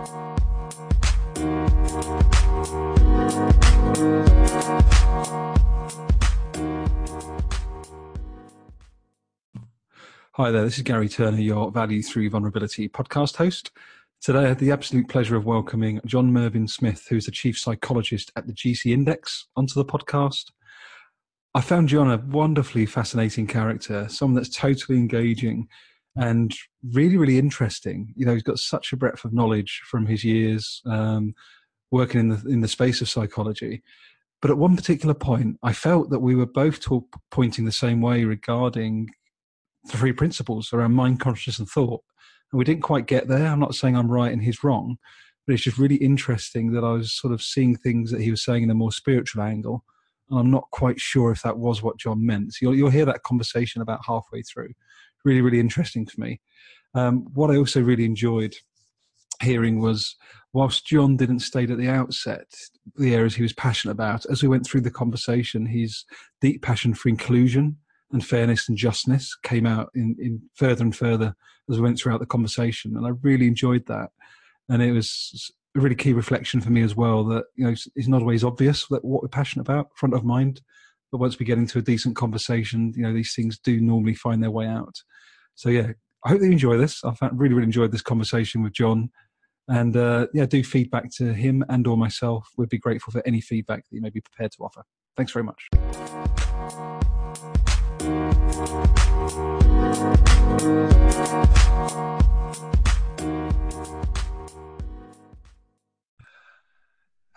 Hi there, this is Garry Turner, your Value Through Vulnerability podcast host. Today I had the absolute pleasure of welcoming John Mervyn Smith, who's the Chief Psychologist at the GC Index, onto the podcast. I found John a wonderfully fascinating character, someone that's totally engaging and really, really interesting. You know, he's got such a breadth of knowledge from his years um, working in the in the space of psychology. But at one particular point, I felt that we were both talk, pointing the same way regarding the three principles around mind, consciousness, and thought. And we didn't quite get there. I'm not saying I'm right and he's wrong, but it's just really interesting that I was sort of seeing things that he was saying in a more spiritual angle. And I'm not quite sure if that was what John meant. So you'll, you'll hear that conversation about halfway through. Really, really interesting for me. Um, what I also really enjoyed hearing was whilst John didn't state at the outset the areas he was passionate about, as we went through the conversation, his deep passion for inclusion and fairness and justness came out in, in further and further as we went throughout the conversation. And I really enjoyed that. And it was a really key reflection for me as well that, you know, it's not always obvious that what we're passionate about, front of mind. But once we get into a decent conversation, you know, these things do normally find their way out. So, yeah, I hope you enjoy this. I really, really enjoyed this conversation with John. And uh, yeah, do feedback to him and or myself. We'd be grateful for any feedback that you may be prepared to offer. Thanks very much.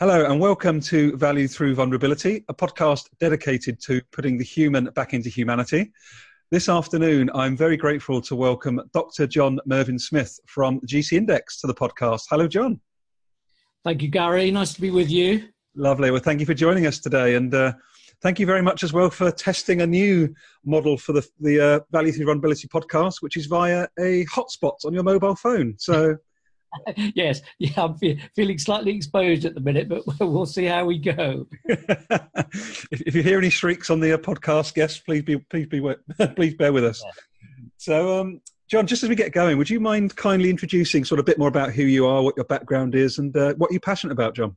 Hello, and welcome to Value Through Vulnerability, a podcast dedicated to putting the human back into humanity. This afternoon, I'm very grateful to welcome Dr. John Mervyn Smith from GC Index to the podcast. Hello, John. Thank you, Garry. Nice to be with you. Lovely. Well, thank you for joining us today. And uh, thank you very much as well for testing a new model for the, the uh, Value Through Vulnerability podcast, which is via a hotspot on your mobile phone. So, yes, yeah, I'm fe- feeling slightly exposed at the minute, but we'll see how we go. if, if, you hear any shrieks on the uh, podcast, guests, please be please be please bear with us. So, um, John, just as we get going, would you mind kindly introducing sort of a bit more about who you are, what your background is, and uh, what you're passionate about, John?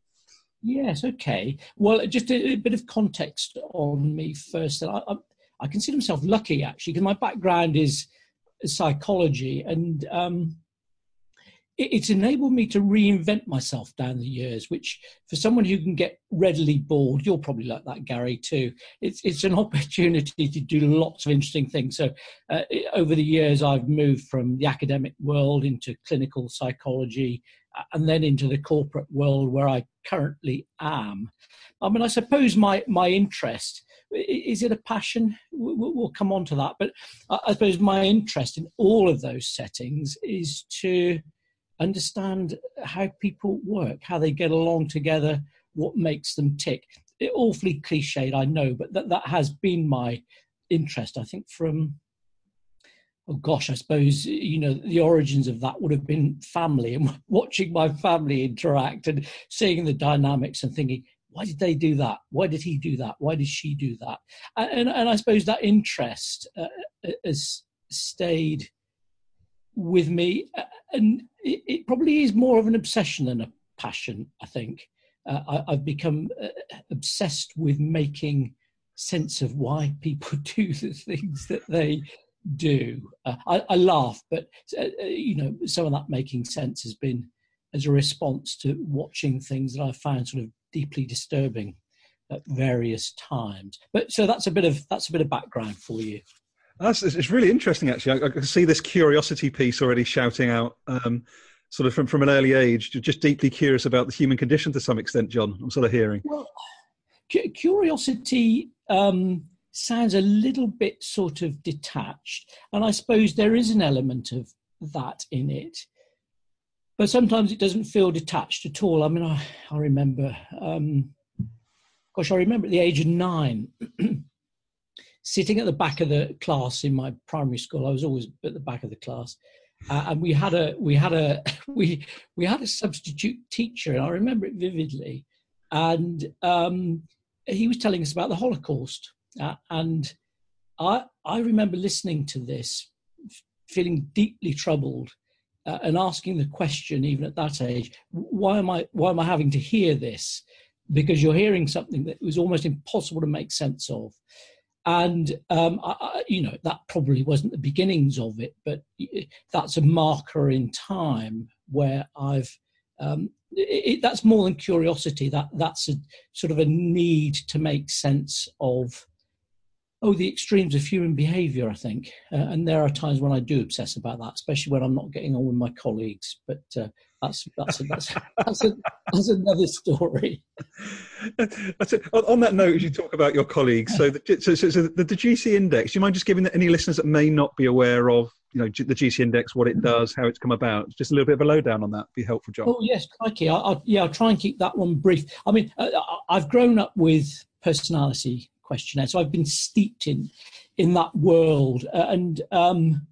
Yes, okay. Well, just a, a bit of context on me first. I, I, I consider myself lucky actually because my background is psychology, and um, it's enabled me to reinvent myself down the years. Which, for someone who can get readily bored, you're probably like that, Garry, too. It's it's an opportunity to do lots of interesting things. So, uh, over the years, I've moved from the academic world into clinical psychology and then into the corporate world where I currently am. I mean, I suppose my my interest is it a passion? We'll come on to that, but I suppose my interest in all of those settings is to understand how people work, how they get along together, what makes them tick. It, awfully cliched, I know, but that that has been my interest. I think from oh gosh, I suppose you know the origins of that would have been family and watching my family interact and seeing the dynamics and thinking, why did they do that? Why did he do that? Why did she do that? And and I suppose that interest uh, uh has stayed with me, uh, and it, probably is more of an obsession than a passion. I think uh, I, have become uh, obsessed with making sense of why people do the things that they do. Uh, I, I, laugh, but uh, uh, you know, some of that making sense has been as a response to watching things that I found sort of deeply disturbing at various times. But so that's a bit of that's a bit of background for you. That's it's really interesting actually. I, I can see this curiosity piece already shouting out. Um, sort of from, from an early age, just deeply curious about the human condition to some extent, John. I'm sort of hearing. Well, curiosity um, sounds a little bit sort of detached. And I suppose there is an element of that in it. But sometimes it doesn't feel detached at all. I mean, I, I remember, um, gosh, I remember at the age of nine, sitting at the back of the class in my primary school. I was always at the back of the class. Uh, and we had a we had a we we had a substitute teacher and i remember it vividly and um, he was telling us about the holocaust uh, and I, I remember listening to this, feeling deeply troubled uh, and asking the question, even at that age, why am I why am I having to hear this? Because you're hearing something that was almost impossible to make sense of, and um, I, you know that probably wasn't the beginnings of it, but that's a marker in time where I've um, it, that's more than curiosity. That that's a sort of a need to make sense of oh the extremes of human behaviour. I think, uh, and there are times when I do obsess about that, especially when I'm not getting on with my colleagues. But uh, that's that's that's, that's, a, that's another story. That's. On that note, as you talk about your colleagues, so the, so, so, so the, the GC index. Do you mind just giving any listeners that may not be aware of you know the GC index, what it does, how it's come about. Just a little bit of a lowdown on that be helpful, John. Oh yes, crikey. I, I, yeah, I'll try and keep that one brief. I mean, uh, I've grown up with personality questionnaire, so I've been steeped in in that world, uh, and um,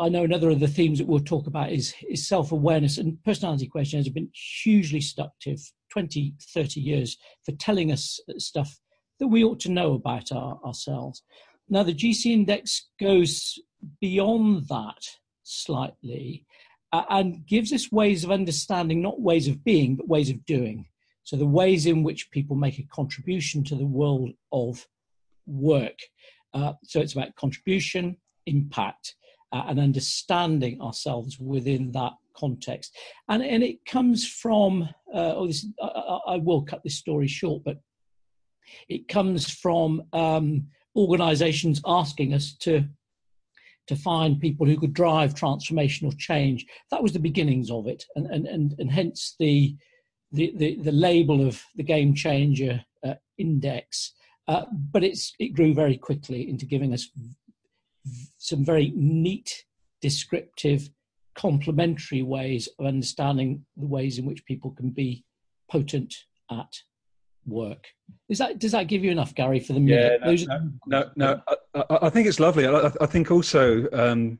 I know another of the themes that we'll talk about is is self awareness and personality questionnaires have been hugely seductive 20, 30 years for telling us stuff that we ought to know about our, ourselves. Now, the GC index goes beyond that slightly uh, and gives us ways of understanding, not ways of being, but ways of doing. So, the ways in which people make a contribution to the world of work. Uh, so, it's about contribution, impact, uh, and understanding ourselves within that context. And, and it comes from, uh, oh, this, I, I, will cut this story short, but it comes from um, organizations asking us to to find people who could drive transformational change. That was the beginnings of it, and and and, and hence the, the the the label of the game changer uh, index. Uh, but it's it grew very quickly into giving us some very neat, descriptive, complementary ways of understanding the ways in which people can be potent at work. Is that does that give you enough, Garry, for the minute? Yeah, no, no, no, no I, I, think it's lovely. I, I think also um,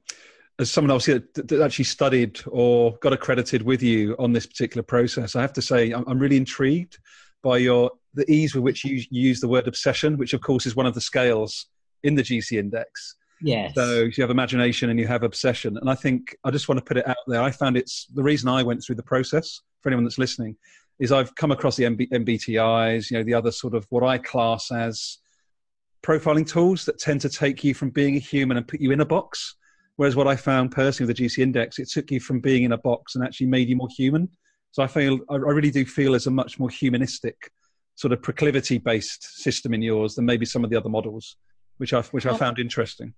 as someone else that, that, actually studied or got accredited with you on this particular process, I have to say I'm, I'm really intrigued by your the ease with which you use the word obsession, which of course is one of the scales in the GC index. Yes. So you have imagination and you have obsession, and I think I just want to put it out there. I found it's the reason I went through the process for anyone that's listening is I've come across the MB, MBTIs, you know, the other sort of what I class as profiling tools that tend to take you from being a human and put you in a box. Whereas what I found personally with the GC Index, it took you from being in a box and actually made you more human. So I feel I really do feel there's a much more humanistic sort of proclivity based system in yours than maybe some of the other models, which I which I found interesting.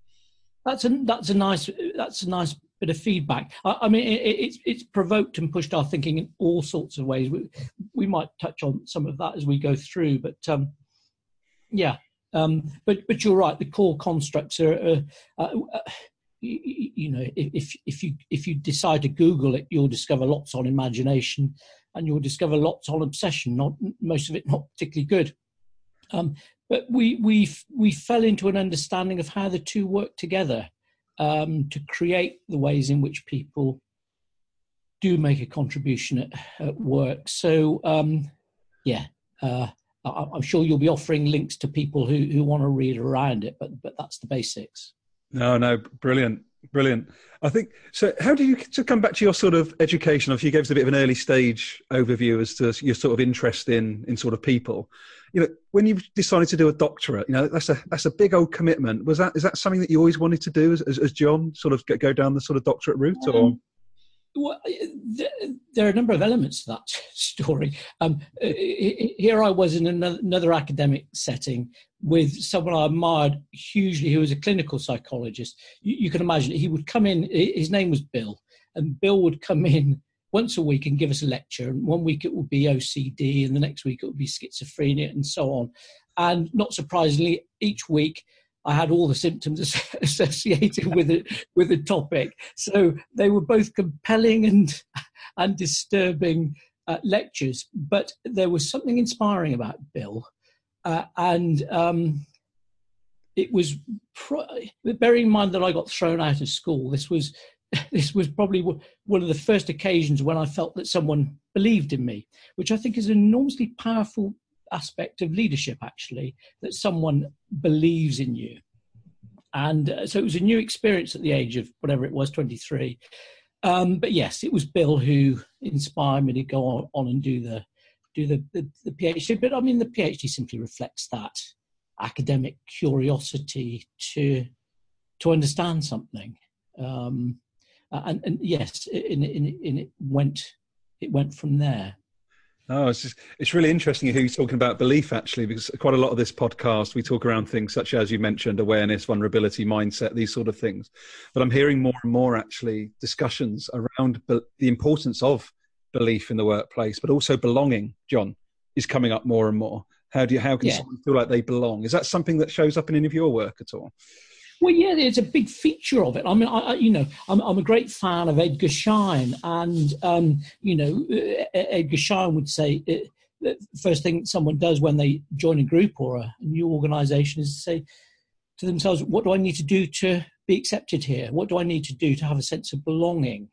That's a that's a nice that's a nice bit of feedback. I, I mean, it, it's it's provoked and pushed our thinking in all sorts of ways. We, we might touch on some of that as we go through, but um, yeah. Um, but but you're right. The core constructs are, uh, uh, you, you, know, if if you if you decide to Google it, you'll discover lots on imagination, and you'll discover lots on obsession. Not most of it not particularly good. Um, but we we we fell into an understanding of how the two work together um, to create the ways in which people do make a contribution at, at work. So um, yeah, uh, I, am sure you'll be offering links to people who who want to read around it, but but that's the basics. No, no, brilliant. Brilliant. I think so. How do you to come back to your sort of education? If you gave us a bit of an early stage overview as to your sort of interest in in sort of people. You know, when you decided to do a doctorate, you know that's a that's a big old commitment. Was that is that something that you always wanted to do as, as, as John, sort of go down the sort of doctorate route, or? Um, well, eh, there are a number of elements to that story. Um, eh, eh, here I was in another academic setting with someone I admired hugely, who was a clinical psychologist. You, you can imagine he would come in. His name was Bill, and Bill would come in once a week and give us a lecture. And one week it would be OCD, and the next week it would be schizophrenia, and so on. And not surprisingly, each week I had all the symptoms associated with it with the topic. So they were both compelling and and disturbing uh, lectures, but there was something inspiring about Bill, uh, and um, it was pro- bearing in mind that I got thrown out of school. This was this was probably one of the first occasions when I felt that someone believed in me, which I think is an enormously powerful aspect of leadership, actually, that someone believes in you. And uh, so it was a new experience at the age of whatever it was, 23. Um, but yes, it was Bill who inspired me to go on, on and do the do the, the, the PhD. But I mean, the PhD simply reflects that academic curiosity to to understand something. Um, Uh, and, and yes, in, in, in it went it went from there. Oh, it's just, it's really interesting who you're talking about belief actually, because quite a lot of this podcast we talk around things such as you mentioned awareness, vulnerability, mindset, these sort of things. But I'm hearing more and more actually discussions around be- the importance of belief in the workplace, but also belonging. John is coming up more and more. How do you how can yeah. someone feel like they belong? Is that something that shows up in any of your work at all? Well, yeah, it's a big feature of it. I mean, I, you know, I'm, I'm, a great fan of Edgar Schein, and um, you know, Edgar Schein would say uh, the first thing someone does when they join a group or a new organisation is to say to themselves, "What do I need to do to be accepted here? What do I need to do to have a sense of belonging?"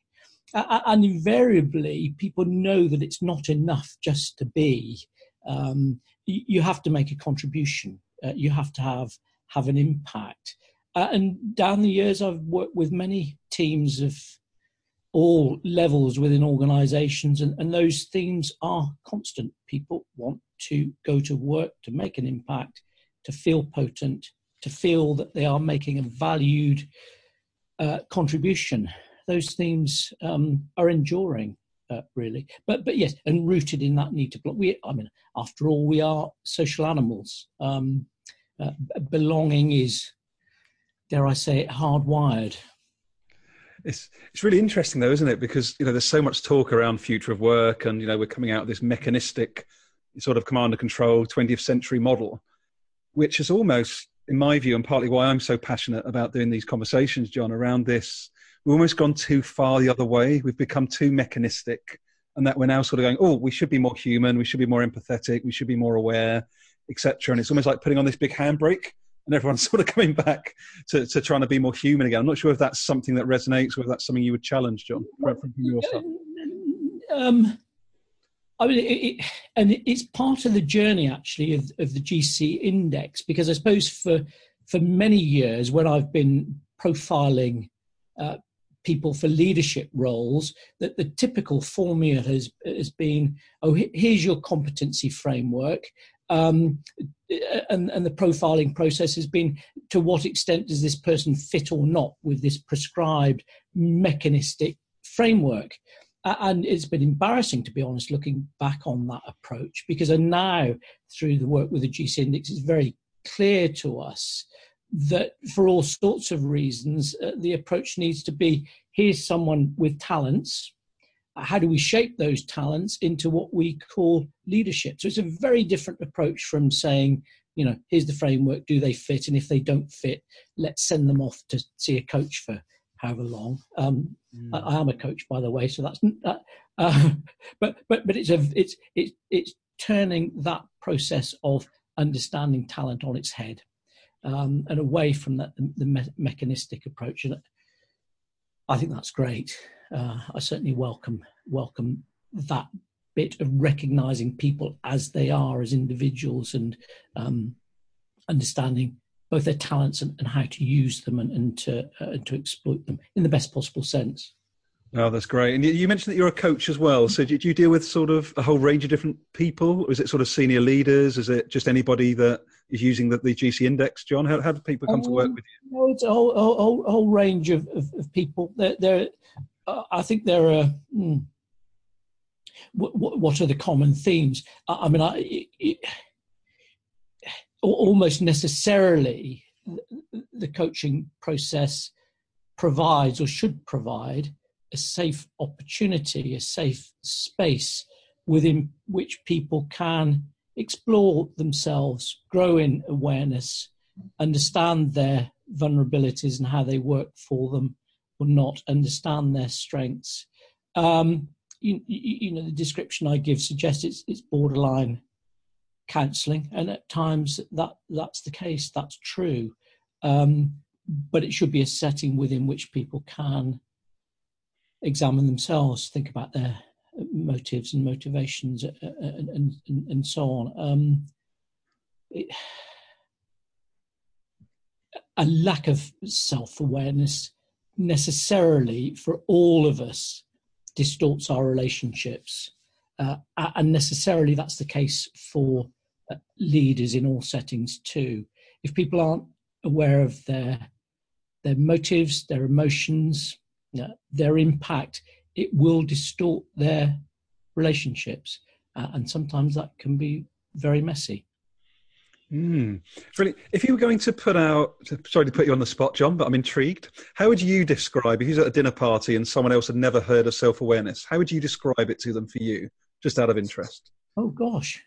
And invariably, people know that it's not enough just to be. Um, you have to make a contribution. Uh, you have to have have an impact. Uh, and down the years, I've worked with many teams of all levels within organizations, and, and those themes are constant. People want to go to work to make an impact, to feel potent, to feel that they are making a valued uh, contribution. Those themes um, are enduring. Uh, really. But but yes, and rooted in that need to belong. We, I mean, after all, we are social animals. Um, uh, belonging is dare I say it, hardwired. It's it's really interesting though, isn't it? Because you know there's so much talk around future of work, and you know we're coming out of this mechanistic sort of command and control 20th century model, which is almost, in my view, and partly why I'm so passionate about doing these conversations, John, around this. We've almost gone too far the other way. We've become too mechanistic, and that we're now sort of going, oh, we should be more human, we should be more empathetic, we should be more aware, etc. And it's almost like putting on this big handbrake and everyone's sort of coming back to, to trying to be more human again. I'm not sure if that's something that resonates, if that's something you would challenge, John, from your side. Um, I mean, it, it, and it's part of the journey actually of, of the GC index because I suppose for for many years when I've been profiling uh, people for leadership roles, that the typical formula has has been, oh, here's your competency framework, um, and, and the profiling process has been to what extent does this person fit or not with this prescribed mechanistic framework. And it's been embarrassing, to be honest, looking back on that approach, because now, through the work with the GC Index, it's very clear to us that for all sorts of reasons, uh, the approach needs to be here's someone with talents, how do we shape those talents into what we call leadership? So it's a very different approach from saying, you know, here's the framework, do they fit? And if they don't fit, let's send them off to see a coach for however long. Um, mm. I, I, am a coach, by the way, so that's uh, uh, but but but it's a it's it's it's turning that process of understanding talent on its head um, and away from that the, the me- mechanistic approach. And I think that's great uh, I certainly welcome welcome that bit of recognizing people as they are as individuals and um, understanding both their talents and, and, how to use them and, and to uh, to exploit them in the best possible sense. Oh, that's great. And you mentioned that you're a coach as well. So do you deal with sort of a whole range of different people? Is it sort of senior leaders? Is it just anybody that is using the, the GC index, John? How, how do people come um, to work um, with you? No, it's a whole, whole, whole range of, of, of people. There, there, I think there are. Hmm, what, what, are the common themes? I, I mean, I, it, it, almost necessarily, the coaching process provides or should provide a safe opportunity, a safe space within which people can explore themselves, grow in awareness, understand their vulnerabilities and how they work for them, or not understand their strengths. Um, you, you, know, the description I give suggests it's, it's borderline counselling, and at times that that's the case. That's true, um, but it should be a setting within which people can examine themselves, think about their motives and motivations, uh, uh, and and, and, so on. Um, it, a lack of self awareness necessarily for all of us distorts our relationships. Uh, and necessarily that's the case for uh, leaders in all settings too. If people aren't aware of their their motives, their emotions, uh, their impact, it will distort their relationships, uh, and sometimes that can be very messy. Mm, really, if you were going to put out, sorry to put you on the spot, John, but I'm intrigued. How would you describe if you was at a dinner party and someone else had never heard of self awareness? How would you describe it to them for you, just out of interest? Oh gosh,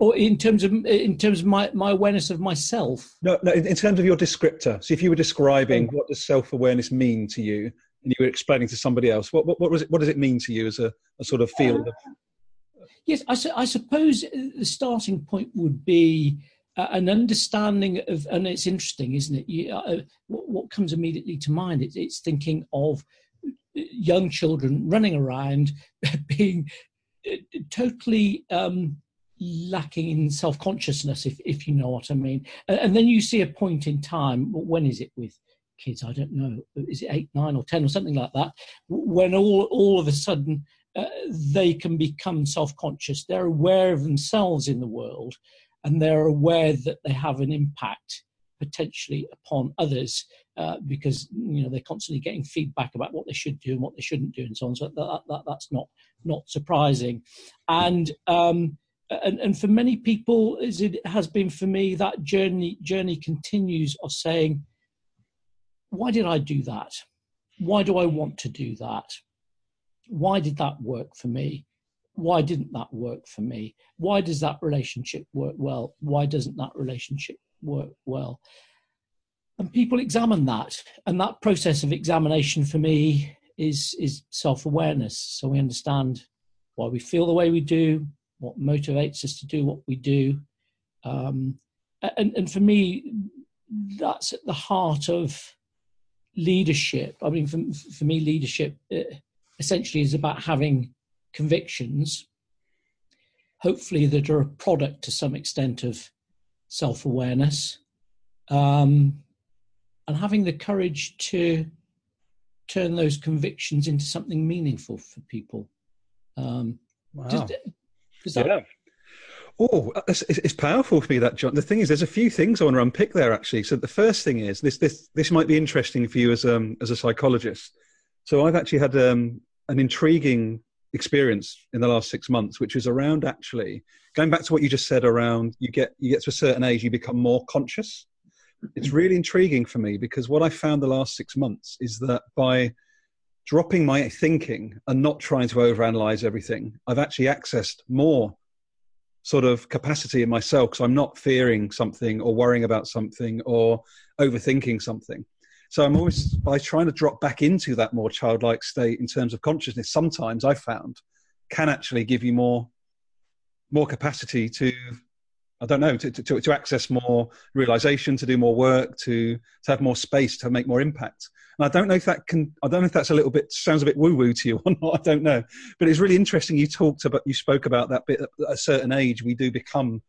or in terms of in terms of my, my awareness of myself. No, no, in terms of your descriptor. So if you were describing oh. what does self awareness mean to you, and you were explaining to somebody else, what what, what was it? What does it mean to you as a, a sort of field of Yes, I, su- I, suppose the starting point would be uh, an understanding of, and it's interesting, isn't it? You, uh, what, what, comes immediately to mind? It, it's thinking of young children running around, being uh, totally um, lacking in self consciousness, if, if you know what I mean. And, and then you see a point in time, when is it with? kids i don't know is it eight nine or ten or something like that when all all of a sudden uh, they can become self conscious. They're aware of themselves in the world and they're aware that they have an impact potentially upon others uh, because you know they're constantly getting feedback about what they should do and what they shouldn't do and so on. So that, that that's not not surprising, and um, and and for many people, as it has been for me, that journey journey continues of saying, why did I do that? Why do I want to do that? Why did that work for me? Why didn't that work for me? Why does that relationship work well? Why doesn't that relationship work well? And people examine that, and that process of examination for me is is self awareness. So we understand why we feel the way we do, what motivates us to do what we do, um, and and for me, that's at the heart of leadership. I mean, for, for me, leadership uh, essentially is about having convictions, hopefully that are a product to some extent of self awareness, um, and having the courage to turn those convictions into something meaningful for people. Um, wow. Does, does that, yeah. Oh, it's, it's, powerful for me that John. The thing is, there's a few things I want to unpick there actually. So the first thing is this: this this might be interesting for you as um as a psychologist. So I've actually had um an intriguing experience in the last six months, which is around actually going back to what you just said around you get you get to a certain age, you become more conscious. It's mm-hmm. really intriguing for me because what I found the last six months is that by dropping my thinking and not trying to overanalyze everything, I've actually accessed more sort of capacity in myself because I'm not fearing something or worrying about something or overthinking something. So I'm always by trying to drop back into that more childlike state in terms of consciousness. Sometimes I found can actually give you more more capacity to I don't know to, to, to access more realization, to do more work, to to have more space, to make more impact. And I don't know if that can. I don't know if that's a little bit sounds a bit woo woo to you or not. I don't know, but it's really interesting. You talked about you spoke about that bit at a certain age we do become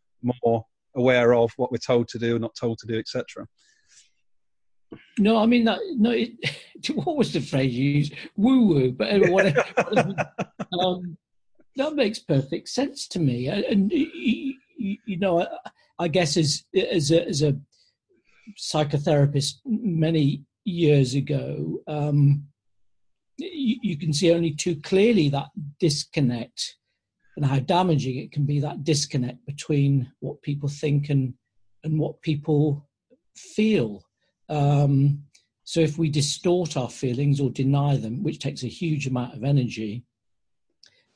more aware of what we're told to do, and not told to do, etc. No, I mean that. No, it, what was the phrase you used? Woo woo, but whatever. um, that makes perfect sense to me. And you, you know, I guess as as a, as a psychotherapist many years ago, um, you, you can see only too clearly that disconnect and how damaging it can be. That disconnect between what people think and and what people feel. Um, so if we distort our feelings or deny them, which takes a huge amount of energy,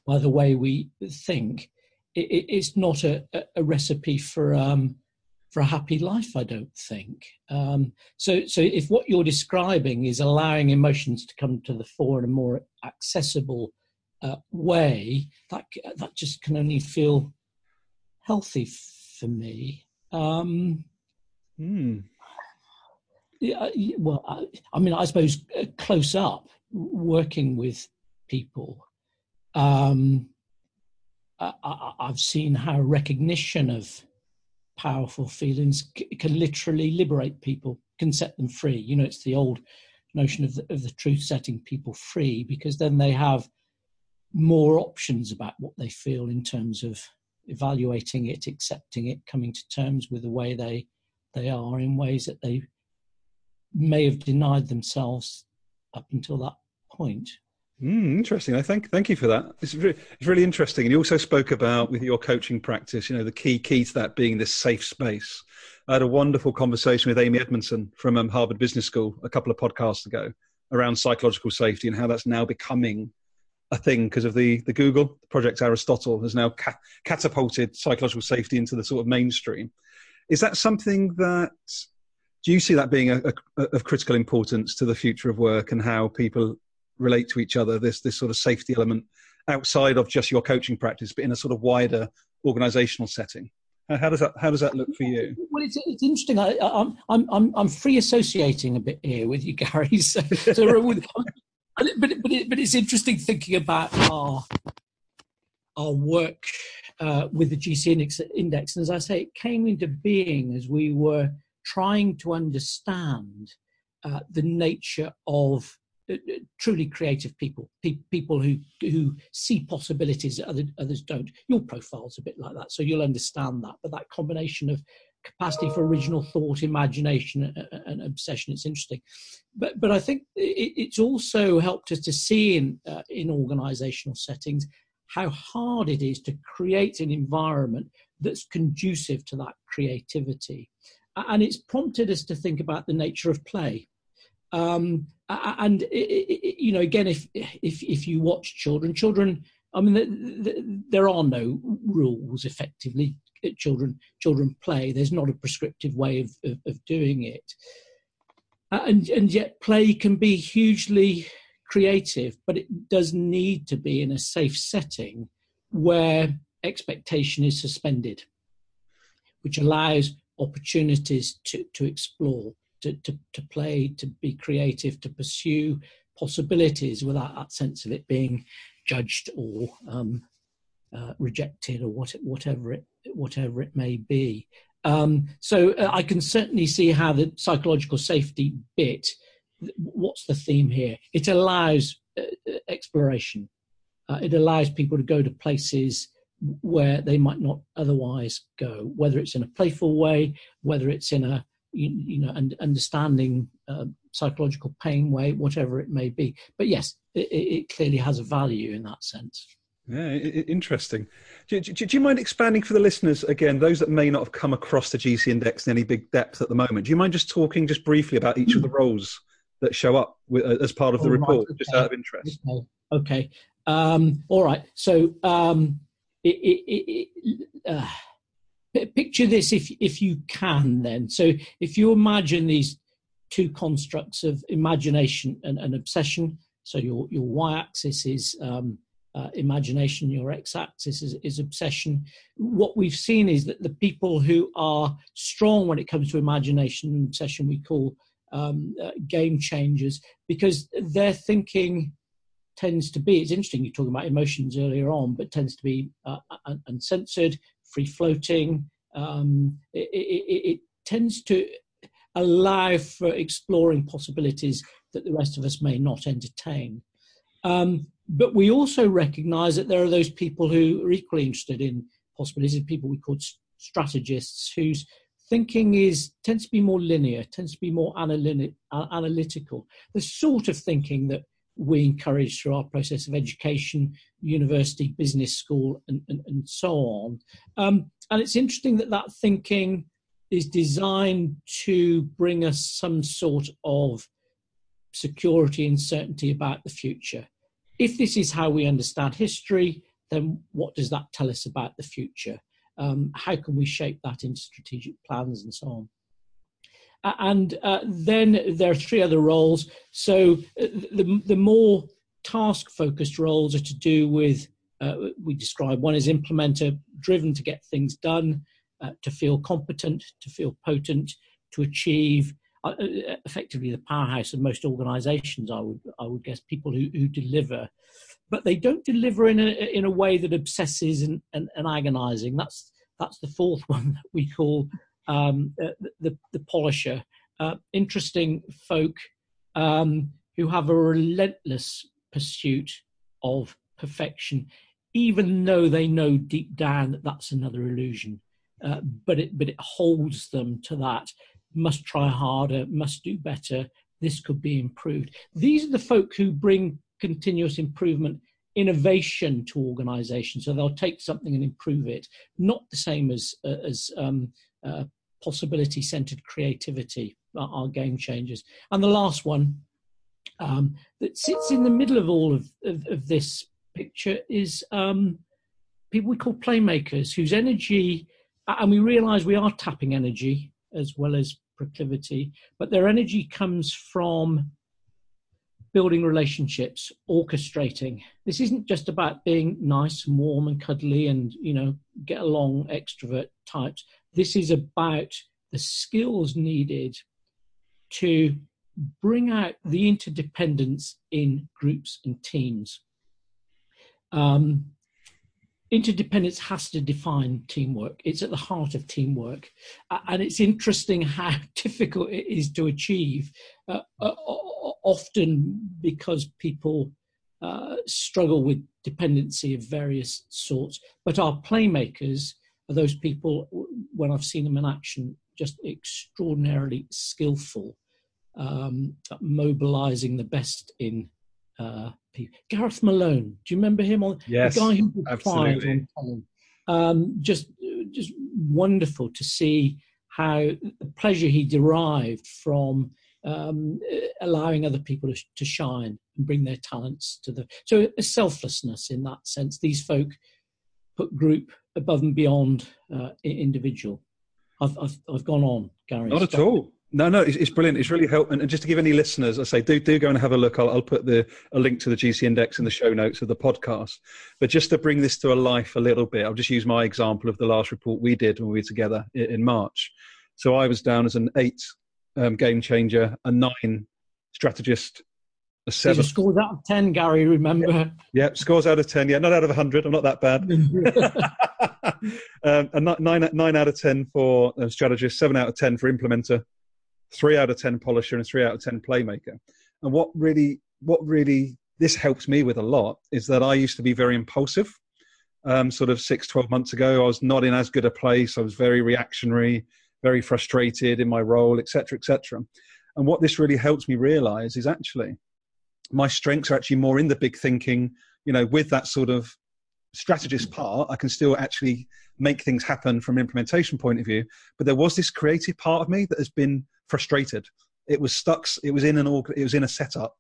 by the way we think, it, it's not a, a recipe for um, for a happy life. I don't think. Um, so so if what you're describing is allowing emotions to come to the fore in a more accessible uh, way, that that just can only feel healthy for me. Um, mm. Yeah, well, I, I mean, I suppose uh, close up, working with people, um, I, have seen how recognition of powerful feelings c- can literally liberate people, can set them free. You know, it's the old notion of the, of the truth setting people free because then they have more options about what they feel in terms of evaluating it, accepting it, coming to terms with the way they they are in ways that they may have denied themselves up until that point. Mm, interesting. I thank thank you for that. It's really, it's really interesting. And you also spoke about with your coaching practice, you know, the key key to that being this safe space. I had a wonderful conversation with Amy Edmondson from um, Harvard Business School a couple of podcasts ago around psychological safety and how that's now becoming a thing because of the the Google Project Aristotle has now ca- catapulted psychological safety into the sort of mainstream. Is that something that do you see that being a, a, of critical importance to the future of work and how people relate to each other? This this sort of safety element outside of just your coaching practice, but in a sort of wider organizational setting. How does that How does that look for you? Well, it's, it's interesting. I, am I'm I'm I'm free associating a bit here with you, Garry. So, so with, but but it, but it's interesting thinking about our our work uh, with the GC index, index. And as I say, it came into being as we were trying to understand uh, the nature of uh, uh, truly creative people, pe- people who who see possibilities that other, others don't. Your profile's a bit like that, so you'll understand that. But that combination of capacity for original thought, imagination, and obsession. It's interesting, but but I think it, it's also helped us to see in uh, in organisational settings how hard it is to create an environment that's conducive to that creativity, and it's prompted us to think about the nature of play. Um, and it, it, you know, again, if if if you watch children, children, I mean, the, the, there are no rules effectively children children play. There's not a prescriptive way of, of, of doing it, and and yet play can be hugely creative, but it does need to be in a safe setting where expectation is suspended, which allows opportunities to, to explore, to, to, to play, to be creative, to pursue possibilities without that sense of it being judged or um, uh, rejected or what, whatever it whatever it may be. Um, so uh, I can certainly see how the psychological safety bit. What's the theme here? It allows uh, uh, exploration. Uh, it allows people to go to places where they might not otherwise go, whether it's in a playful way, whether it's in a you, you know and understanding uh, psychological pain way, whatever it may be. But yes, it, it clearly has a value in that sense. Yeah, interesting. Do, do, do, you mind expanding for the listeners again, those that may not have come across the GC index in any big depth at the moment? Do you mind just talking just briefly about each of the roles that show up with, uh, as part of the report, right, okay. just out of interest? Okay. okay. Um, all right. So um, it, it, it, uh, picture this if if you can. Then, so if you imagine these two constructs of imagination and, and obsession. So your your y-axis is um, uh, imagination, your x-axis is, is, obsession. What we've seen is that the people who are strong when it comes to imagination and obsession, we call um, uh, game changers because they're thinking tends to be. It's interesting you're talking about emotions earlier on, but tends to be uh, uncensored, free floating. Um, it, it, it tends to allow for exploring possibilities that the rest of us may not entertain. Um, but we also recognize that there are those people who are equally interested in possibilities, people we call strategists, whose thinking is tends to be more linear, tends to be more analytical. The sort of thinking that we encourage through our process of education, university, business school, and, and, and so on. Um, and it's interesting that that thinking is designed to bring us some sort of security and certainty about the future if this is how we understand history, then what does that tell us about the future? Um, how can we shape that into strategic plans and so on? And uh, then there are three other roles. So uh, the, the more task focused roles are to do with, uh, we describe one is implementer, driven to get things done, uh, to feel competent, to feel potent, to achieve, uh, uh, effectively the powerhouse of most organizations i would i would guess people who, who deliver but they don't deliver in a in a way that obsesses and, and, and agonizing that's that's the fourth one that we call um, uh, the, the, polisher uh, interesting folk um, who have a relentless pursuit of perfection, even though they know deep down that that's another illusion. Uh, but it but it holds them to that. Must try harder. Must do better. This could be improved. These are the folk who bring continuous improvement innovation to organizations so they'll take something and improve it not the same as uh, as um, uh, possibility centered creativity are, are, game changers and the last one um, that sits in the middle of all of, of, of this picture is um, people we call playmakers whose energy and we realize we are tapping energy as well as proclivity but their energy comes from building relationships, orchestrating. This isn't just about being nice and warm and cuddly and, you know, get along extrovert types. This is about the skills needed to bring out the interdependence in groups and teams. Um, interdependence has to define teamwork. It's at the heart of teamwork. And it's interesting how difficult it is to achieve. Uh, uh, often because people uh, struggle with dependency of various sorts. But our playmakers are those people, when I've seen them in action, just extraordinarily skillful um, at mobilizing the best in uh, people. Gareth Malone, do you remember him? On, yes, the guy who absolutely. Um, just, just wonderful to see how the pleasure he derived from um, allowing other people to, to, shine and bring their talents to the so a selflessness in that sense these folk put group above and beyond uh, individual I've, I've, I've gone on garry not at all no, no, it's, it's, brilliant. It's really helpful. And just to give any listeners, I say, do do go and have a look. I'll, I'll, put the a link to the GC Index in the show notes of the podcast. But just to bring this to a life a little bit, I'll just use my example of the last report we did when we were together in, in March. So I was down as an eight um, game changer, a nine strategist, a seven. Scores out of 10, Garry, remember? Yeah, yeah, scores out of 10. Yeah, not out of 100. I'm not that bad. um, a nine, nine out of 10 for a strategist, seven out of 10 for implementer, three out of 10 polisher, and three out of 10 playmaker. And what really, what really this helps me with a lot is that I used to be very impulsive. Um, sort of six, 12 months ago, I was not in as good a place. I was very reactionary very frustrated in my role, etc., etc. And what this really helps me realize is actually my strengths are actually more in the big thinking, you know, with that sort of strategist part, I can still actually make things happen from an implementation point of view. But there was this creative part of me that has been frustrated. It was stuck. It was in an org, it was in a setup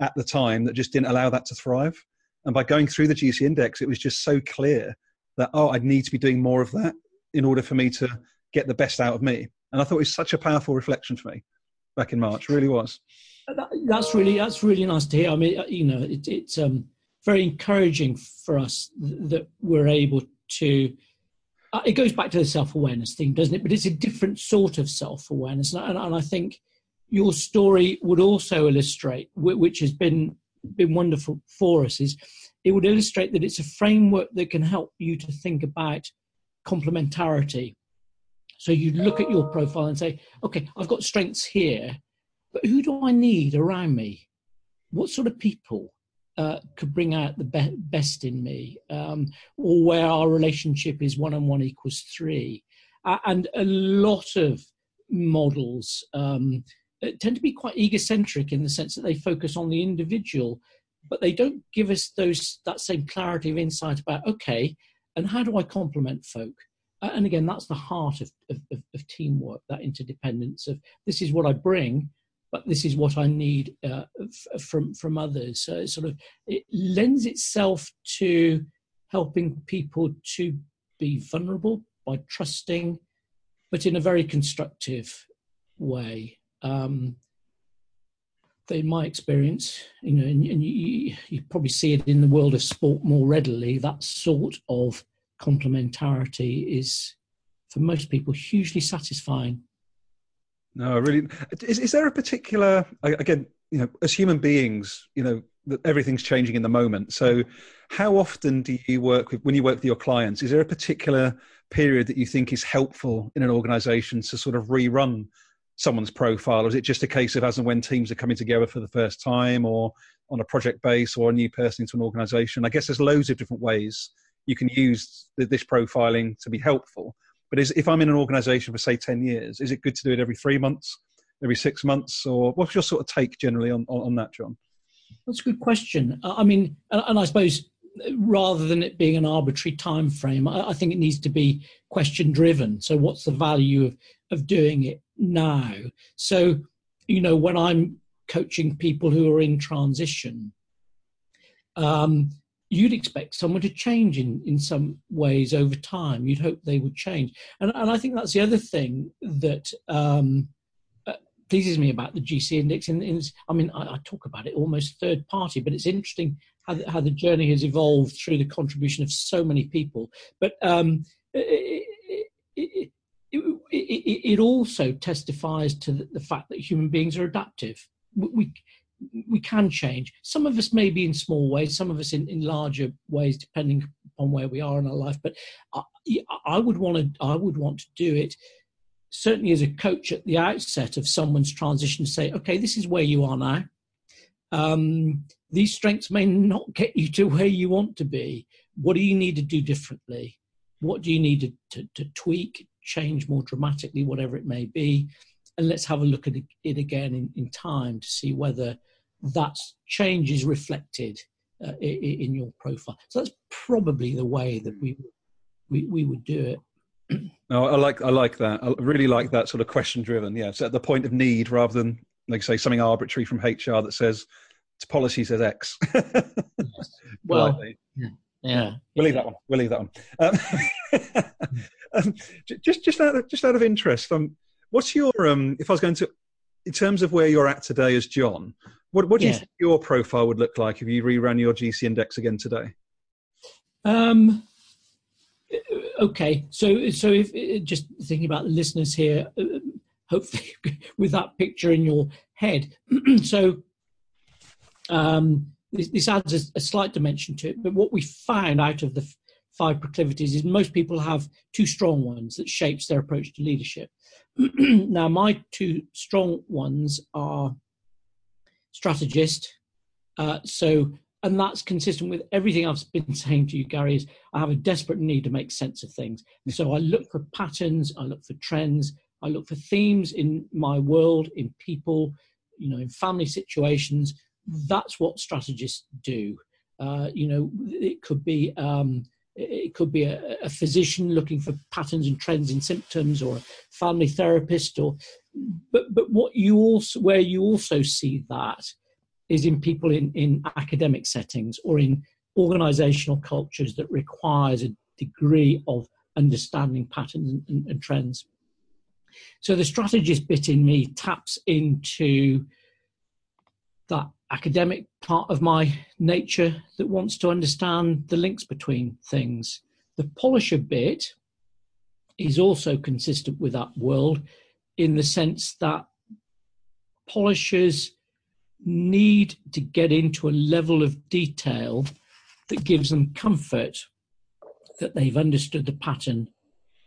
at the time that just didn't allow that to thrive. And by going through the GC index, it was just so clear that oh, I'd need to be doing more of that in order for me to get the best out of me. And I thought it was such a powerful reflection for me back in March. really was. That's really that's really nice to hear. I mean, you know, it, it's um, very encouraging for us that we're able to. Uh, it goes back to the self-awareness thing, doesn't it? But it's a different sort of self-awareness, and, and I think your story would also illustrate, which has been been wonderful for us, is it would illustrate that it's a framework that can help you to think about complementarity so you look at your profile and say, okay, I've got strengths here, but who do I need around me? What sort of people uh, could bring out the be- best in me? Um, or where our relationship is one on one equals three? Uh, and a lot of models um, tend to be quite egocentric in the sense that they focus on the individual, but they don't give us those that same clarity of insight about okay, and how do I complement folk? Uh, and again, that's the heart of, of, of, teamwork, that interdependence of this is what I bring, but this is what I need uh, f- from from others. So it sort of it lends itself to helping people to be vulnerable by trusting, but in a very constructive way. Um, in my experience, you know, and, and you, you probably see it in the world of sport more readily. That sort of complementarity is, for most people, hugely satisfying. No, really. Is, is there a particular, again, you know, as human beings, you know, that everything's changing in the moment. So, how often do you work with, when you work with your clients, is there a particular period that you think is helpful in an organization to sort of rerun someone's profile, or is it just a case of as and when teams are coming together for the first time, or on a project base, or a new person into an organisation? I guess there's loads of different ways you can use this profiling to be helpful. But is, if I'm in an organisation for say ten years, is it good to do it every three months, every six months, or what's your sort of take generally on, on, on that, John? That's a good question. I mean, and, and I suppose rather than it being an arbitrary time frame, I, I think it needs to be question driven. So, what's the value of of doing it now? So, you know, when I'm coaching people who are in transition, um, you'd expect someone to change in, in some ways over time. You'd hope they would change. And, and I think that's the other thing that um, uh, pleases me about the GC index. In, in I mean, I, I, talk about it almost third party, but it's interesting how the, how the journey has evolved through the contribution of so many people. But um, it, it, it, it, also testifies to the, fact that human beings are adaptive. We, we can change. Some of us maybe in small ways, some of us in, in larger ways, depending on where we are in our life. But I, I would want to I would want to do it certainly as a coach at the outset of someone's transition. Say, okay, this is where you are now. Um, these strengths may not get you to where you want to be. What do you need to do differently? What do you need to, to, to tweak, change more dramatically, whatever it may be? And let's have a look at it again in, in time to see whether that change is reflected uh, in, your profile. So that's probably the way that we we, we would do it. No, I like I like that. I really like that sort of question driven. Yeah, so at the point of need rather than like say something arbitrary from HR that says it's policy says X. well, yeah, yeah, we'll leave that one. We'll leave that one. Um, um, just, just out of, just out of interest, um, what's your um, if I was going to, in terms of where you're at today as John, what, what do yeah. you think your profile would look like if you rerun your GC index again today? Um. Okay, so so if just thinking about the listeners here, uh, hopefully with that picture in your head, so um, this, this, adds a, a, slight dimension to it. But what we found out of the f- five proclivities is most people have two strong ones that shapes their approach to leadership. now, my two strong ones are strategist. Uh, so, and that's consistent with everything I've been saying to you, Garry. Is I have a desperate need to make sense of things. So I look for patterns, I look for trends, I look for themes in my world, in people, you know, in family situations that's what strategists do. Uh, you know, it could be um, it could be a, a, physician looking for patterns and trends in symptoms, or a family therapist, or but but what you also where you also see that is in people in in academic settings or in organizational cultures that requires a degree of understanding patterns and, and, and trends. So the strategist bit in me taps into that academic part of my nature that wants to understand the links between things. The polisher bit is also consistent with that world in the sense that polishers need to get into a level of detail that gives them comfort that they've understood the pattern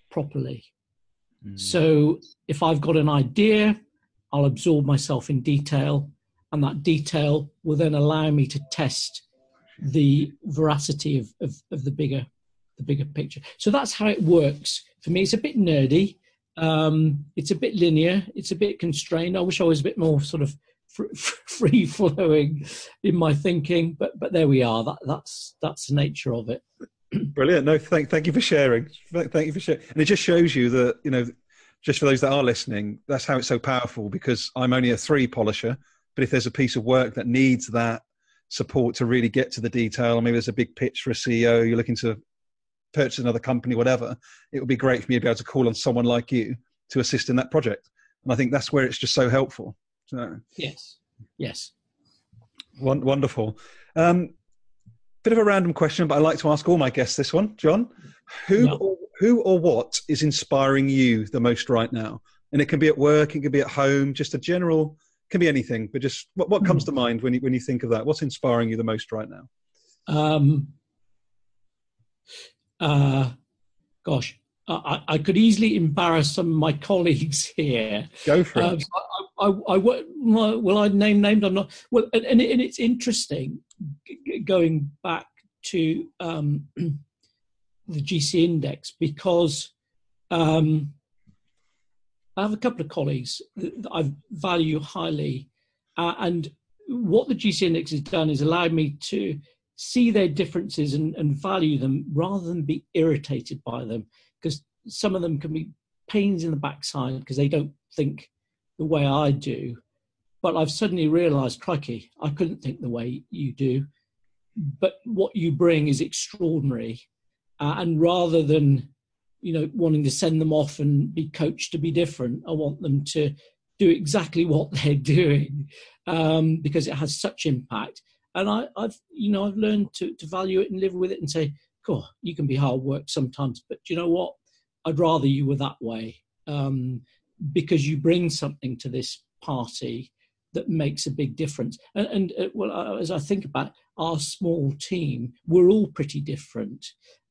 properly. Mm. So if I've got an idea, I'll absorb myself in detail and that detail will then allow me to test the veracity of, of, of, the bigger the bigger picture. So that's how it works for me. It's a bit nerdy. Um, it's a bit linear. It's a bit constrained. I wish I was a bit more sort of free flowing in my thinking, but but there we are. That that's that's the nature of it. Brilliant. No, thank thank you for sharing. Thank you for sharing. And it just shows you that you know, just for those that are listening, that's how it's so powerful. Because I'm only a three polisher but if there's a piece of work that needs that support to really get to the detail, or maybe there's a big pitch for a CEO, you're looking to purchase another company, whatever, it would be great for me to be able to call on someone like you to assist in that project. And I think that's where it's just so helpful. So, yes, yes. Wonderful. Um, bit of a random question, but I like to ask all my guests this one. John, who no. or, who or what is inspiring you the most right now? And it can be at work, it can be at home, just a general can be anything, but just what, what comes hmm. to mind when you, when you think of that? What's inspiring you the most right now? Um, uh, gosh, I, I, could easily embarrass some of my colleagues here. Go for it. Uh, I, I, well, I name named. I'm not. Well, and, and it's interesting going back to um, the GC index because um, I have a couple of colleagues that I value highly, uh, and what the GC index has done is allowed me to see their differences and, and value them rather than be irritated by them because some of them can be pains in the backside because they don't think the way I do. But I've suddenly realized, crikey, I couldn't think the way you do. But what you bring is extraordinary. Uh, and rather than, you know, wanting to send them off and be coached to be different, I want them to do exactly what they're doing um, because it has such impact. And I, have you know, I've learned to, to value it and live with it and say, God, you can be hard work sometimes, but you know what? I'd rather you were that way um, because you bring something to this party that makes a big difference. And, and uh, well, as I think about our small team, we're all pretty different.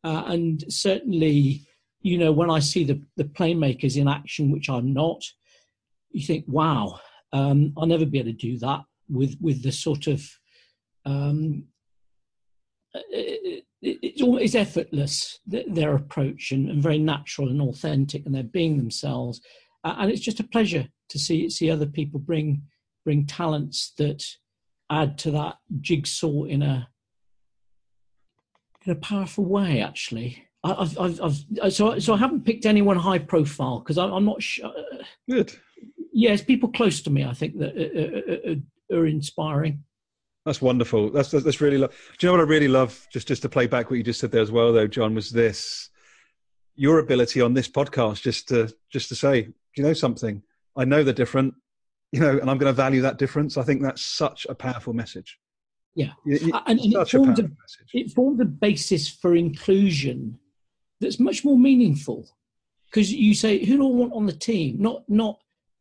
Uh, and certainly, you know, when I see the, the playmakers in action, which I'm not, you think, wow, um, I'll never be able to do that with, with the sort of um, it, it, it's always effortless their approach and, and, very natural and authentic and they're being themselves. Uh, and it's just a pleasure to see see other people bring bring talents that add to that jigsaw in a in a powerful way actually I've, I've, I've, so, so I haven't picked anyone high profile because I'm not sure. Uh, Good. Yes, people close to me, I think, that are, are, are inspiring. That's wonderful. That's that's really. Lo- Do you know what I really love? Just just to play back what you just said there as well, though, John, was this your ability on this podcast just to just to say, Do you know something? I know they're different, you know, and I'm going to value that difference. I think that's such a powerful message. Yeah, and, and it, forms a, it forms a basis for inclusion that's much more meaningful because you say, who do I want on the team? Not not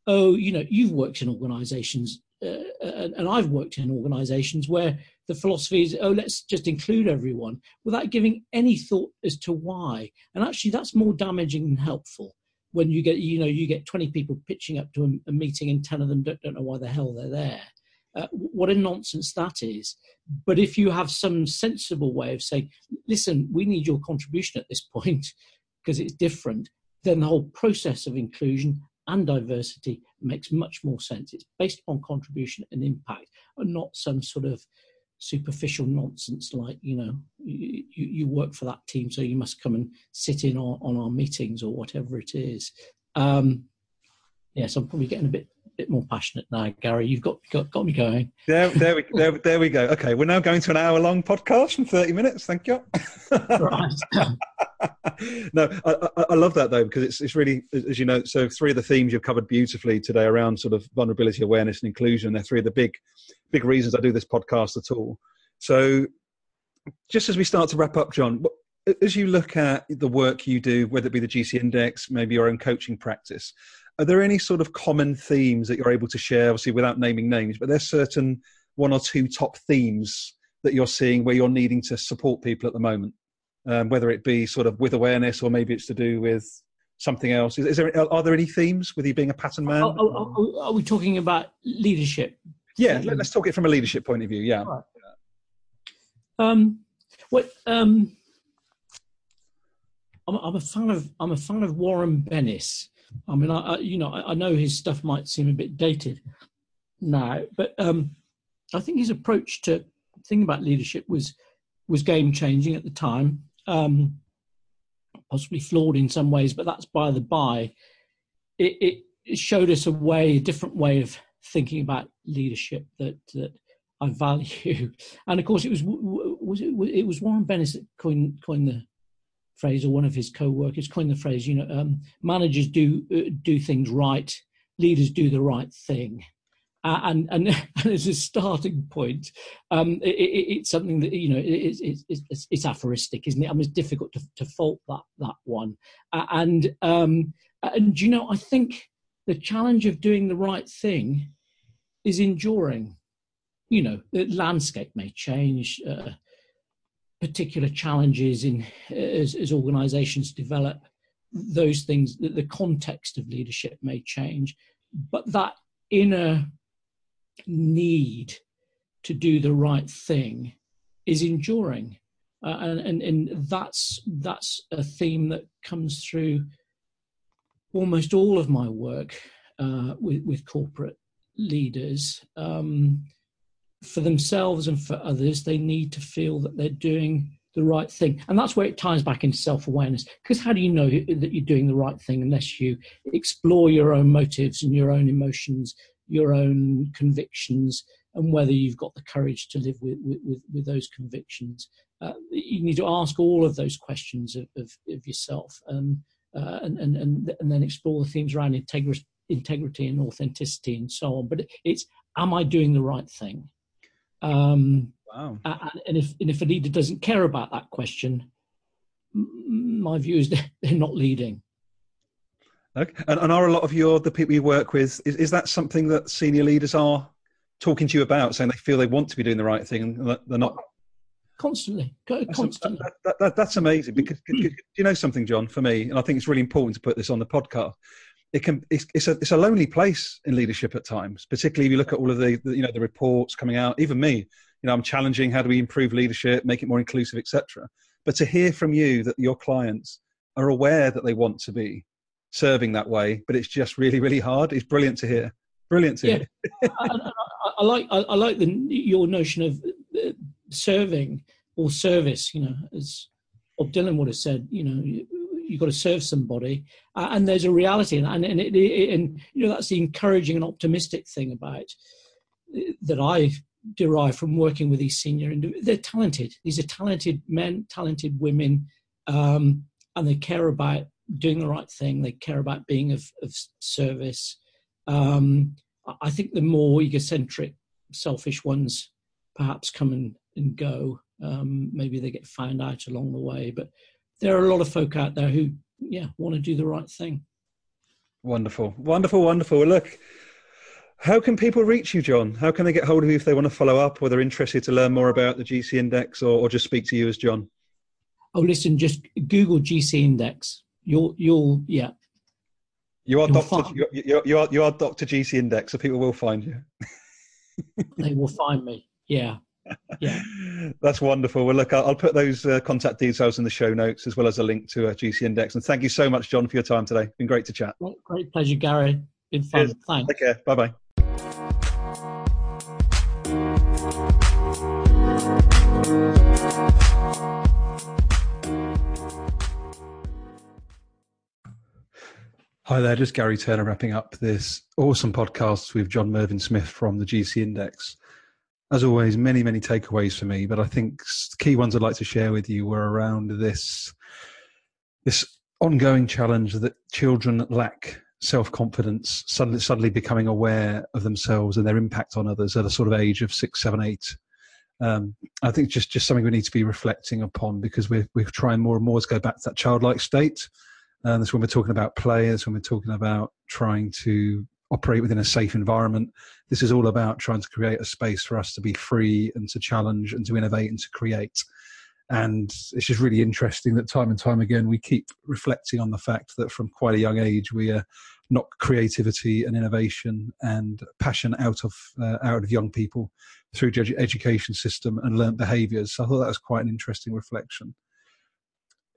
oh, you know, you've worked in organisations uh, and I've worked in organizations where the philosophy is, oh, let's just include everyone without giving any thought as to why. And actually, that's more damaging than helpful when you get, you know, you get 20 people pitching up to a, a meeting and 10 of them don't, don't, know why the hell they're there. Uh, what a nonsense that is. But if you have some sensible way of saying, listen, we need your contribution at this point because it's different, then the whole process of inclusion and diversity makes much more sense. It's based on contribution and impact, and not some sort of superficial nonsense like you know you, you work for that team so you must come and sit in on, on our meetings or whatever it is um yes i'm probably getting a bit bit more passionate now garry you've got got, got me going there there we there, there we go okay we're now going to an hour long podcast from 30 minutes thank you right no, I, I, love that though because it's it's really as you know. So three of the themes you've covered beautifully today around sort of vulnerability awareness and inclusion. They're three of the big big reasons I do this podcast at all. So just as we start to wrap up, John, as you look at the work you do, whether it be the GC Index, maybe your own coaching practice, are there any sort of common themes that you're able to share? Obviously, without naming names, but there's certain one or two top themes that you're seeing where you're needing to support people at the moment um, whether it be sort of with awareness or maybe it's to do with something else. Is, is there are there any themes with you being a pattern man? Are, are, are we talking about leadership? Yeah, let, us talk it from a leadership point of view. Yeah. Right. Um, what um, I'm, I'm, a fan of I'm a fan of Warren Bennis. I mean, I, I you know I, I, know his stuff might seem a bit dated now, but um, I think his approach to thinking about leadership was was game changing at the time um, possibly flawed in some ways, but that's by the by. It, it, showed us a way, a different way of thinking about leadership that that I value. And of course, it was was it, it was Warren Bennis that coined coined the phrase, or one of his co-workers coined the phrase. You know, um, managers do uh, do things right, leaders do the right thing. Uh, and, and, and as a starting point, um, it, it, it's something that you know it, it, it's, it's aphoristic, isn't it? I mean, it's difficult to, to fault that that one. Uh, and um, and you know, I think the challenge of doing the right thing is enduring. You know, the landscape may change. Uh, particular challenges in as, as organisations develop those things, the, the context of leadership may change, but that inner need to do the right thing is enduring. Uh, and, and, and that's that's a theme that comes through almost all of my work uh, with, with corporate leaders. Um, for themselves and for others, they need to feel that they're doing the right thing. And that's where it ties back into self awareness. Because how do you know that you're doing the right thing unless you explore your own motives and your own emotions, your own convictions, and whether you've got the courage to live with, with, with those convictions? Uh, you need to ask all of those questions of, of, of yourself uh, and, and, and, and then explore the themes around integrity, integrity and authenticity and so on. But it's, am I doing the right thing? Um, wow. And if and if a leader doesn't care about that question, my view is they're not leading. Okay. And, and are a lot of your the people you work with is, is that something that senior leaders are talking to you about, saying they feel they want to be doing the right thing and they're not? Constantly, constantly. That, that, that, that's amazing because you know something, John. For me, and I think it's really important to put this on the podcast it can it's, it's, a it's a lonely place in leadership at times particularly if you look at all of the, the, you know the reports coming out even me you know i'm challenging how do we improve leadership make it more inclusive etc but to hear from you that your clients are aware that they want to be serving that way but it's just really really hard it's brilliant to hear brilliant to yeah. hear I, I, I, like I, I, like the your notion of uh, serving or service you know as bob dylan would have said you know you've got to serve somebody, uh, and there's a reality, and and, it, it, and you know that's the encouraging and optimistic thing about that I derive from working with these senior individuals. They're talented. These are talented men, talented women, um, and they care about doing the right thing. They care about being of, of service. Um, I think the more egocentric, selfish ones perhaps come and, and go. Um, maybe they get found out along the way, but there are a lot of folk out there who, yeah, want to do the right thing. Wonderful, wonderful, wonderful. Look, how can people reach you, John? How can they get hold of you if they want to follow up or they're interested to learn more about the GC Index or, or just speak to you as John? Oh, listen, just Google GC Index. You'll, you'll, yeah. You are Doctor. You, you are you are Doctor GC Index, so people will find you. they will find me. Yeah yeah. That's wonderful. Well, look, I'll, I'll put those uh, contact details in the show notes as well as a link to a GC Index. And thank you so much, John, for your time today. It's been great to chat. Great pleasure, Garry. Been fun. Cheers. Thanks. Take care. Bye bye. Hi there, just Garry Turner wrapping up this awesome podcast with John Mervyn Smith from the GC Index as always, many, many takeaways for me. But I think key ones I'd like to share with you were around this this ongoing challenge that children lack self confidence, suddenly, suddenly becoming aware of themselves and their impact on others at a sort of age of six, seven, eight. Um, I think just just something we need to be reflecting upon because we're we're trying more and more to go back to that childlike state. And that's when we're talking about play. That's when we're talking about trying to operate within a safe environment. This is all about trying to create a space for us to be free and to challenge and to innovate and to create. And it's just really interesting that time and time again we keep reflecting on the fact that from quite a young age we are knock creativity and innovation and passion out of uh, out of young people through education system and learned behaviours. So I thought that was quite an interesting reflection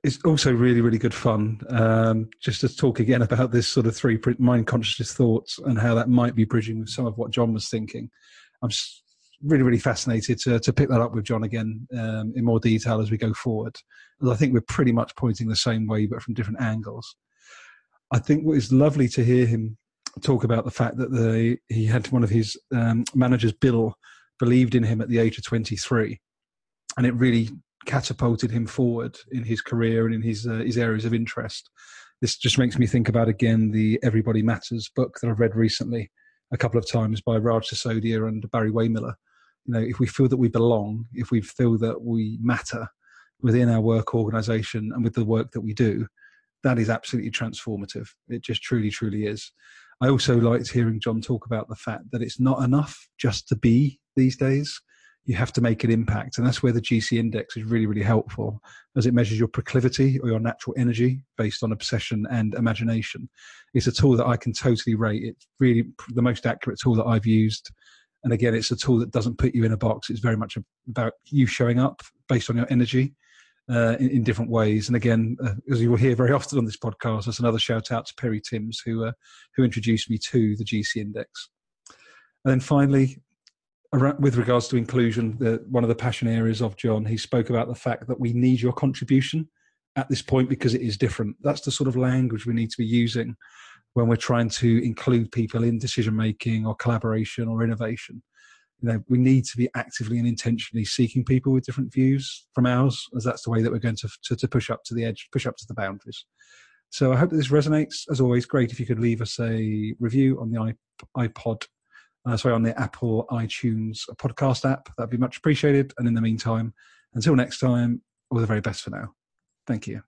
it's also really really good fun um, just to talk again about this sort of three mind consciousness thoughts and how that might be bridging with some of what john was thinking. I'm really really fascinated to, to pick that up with john again um, in more detail as we go forward. As i think we're pretty much pointing the same way but from different angles. I think what is lovely to hear him talk about the fact that the, he had one of his um, managers bill believed in him at the age of 23 and it really catapulted him forward in his career and in his uh, his areas of interest. This just makes me think about again the Everybody Matters book that I've read recently a couple of times by Raj Sisodia and Barry Wehmiller. You know, if we feel that we belong, if we feel that we matter within our work organisation and with the work that we do, that is absolutely transformative. It just truly, truly is. I also liked hearing John talk about the fact that it's not enough just to be these days you have to make an impact. And that's where the GC index is really, really helpful as it measures your proclivity or your natural energy based on obsession and imagination. It's a tool that I can totally rate. It's really the most accurate tool that I've used. And again, it's a tool that doesn't put you in a box. It's very much about you showing up based on your energy uh, in, in, different ways. And again, uh, as you will hear very often on this podcast, there's another shout out to Perry Timms who uh, who introduced me to the GC Index. And then finally, with regards to inclusion, the, one of the passion areas of John, he spoke about the fact that we need your contribution at this point because it is different. That's the sort of language we need to be using when we're trying to include people in decision making or collaboration or innovation. You know, we need to be actively and intentionally seeking people with different views from ours, as that's the way that we're going to, to, to push up to the edge, push up to the boundaries. So I hope that this resonates. As always, great if you could leave us a review on the iPod uh, sorry, on the Apple iTunes podcast app. That'd be much appreciated. And in the meantime, until next time, all the very best for now. Thank you.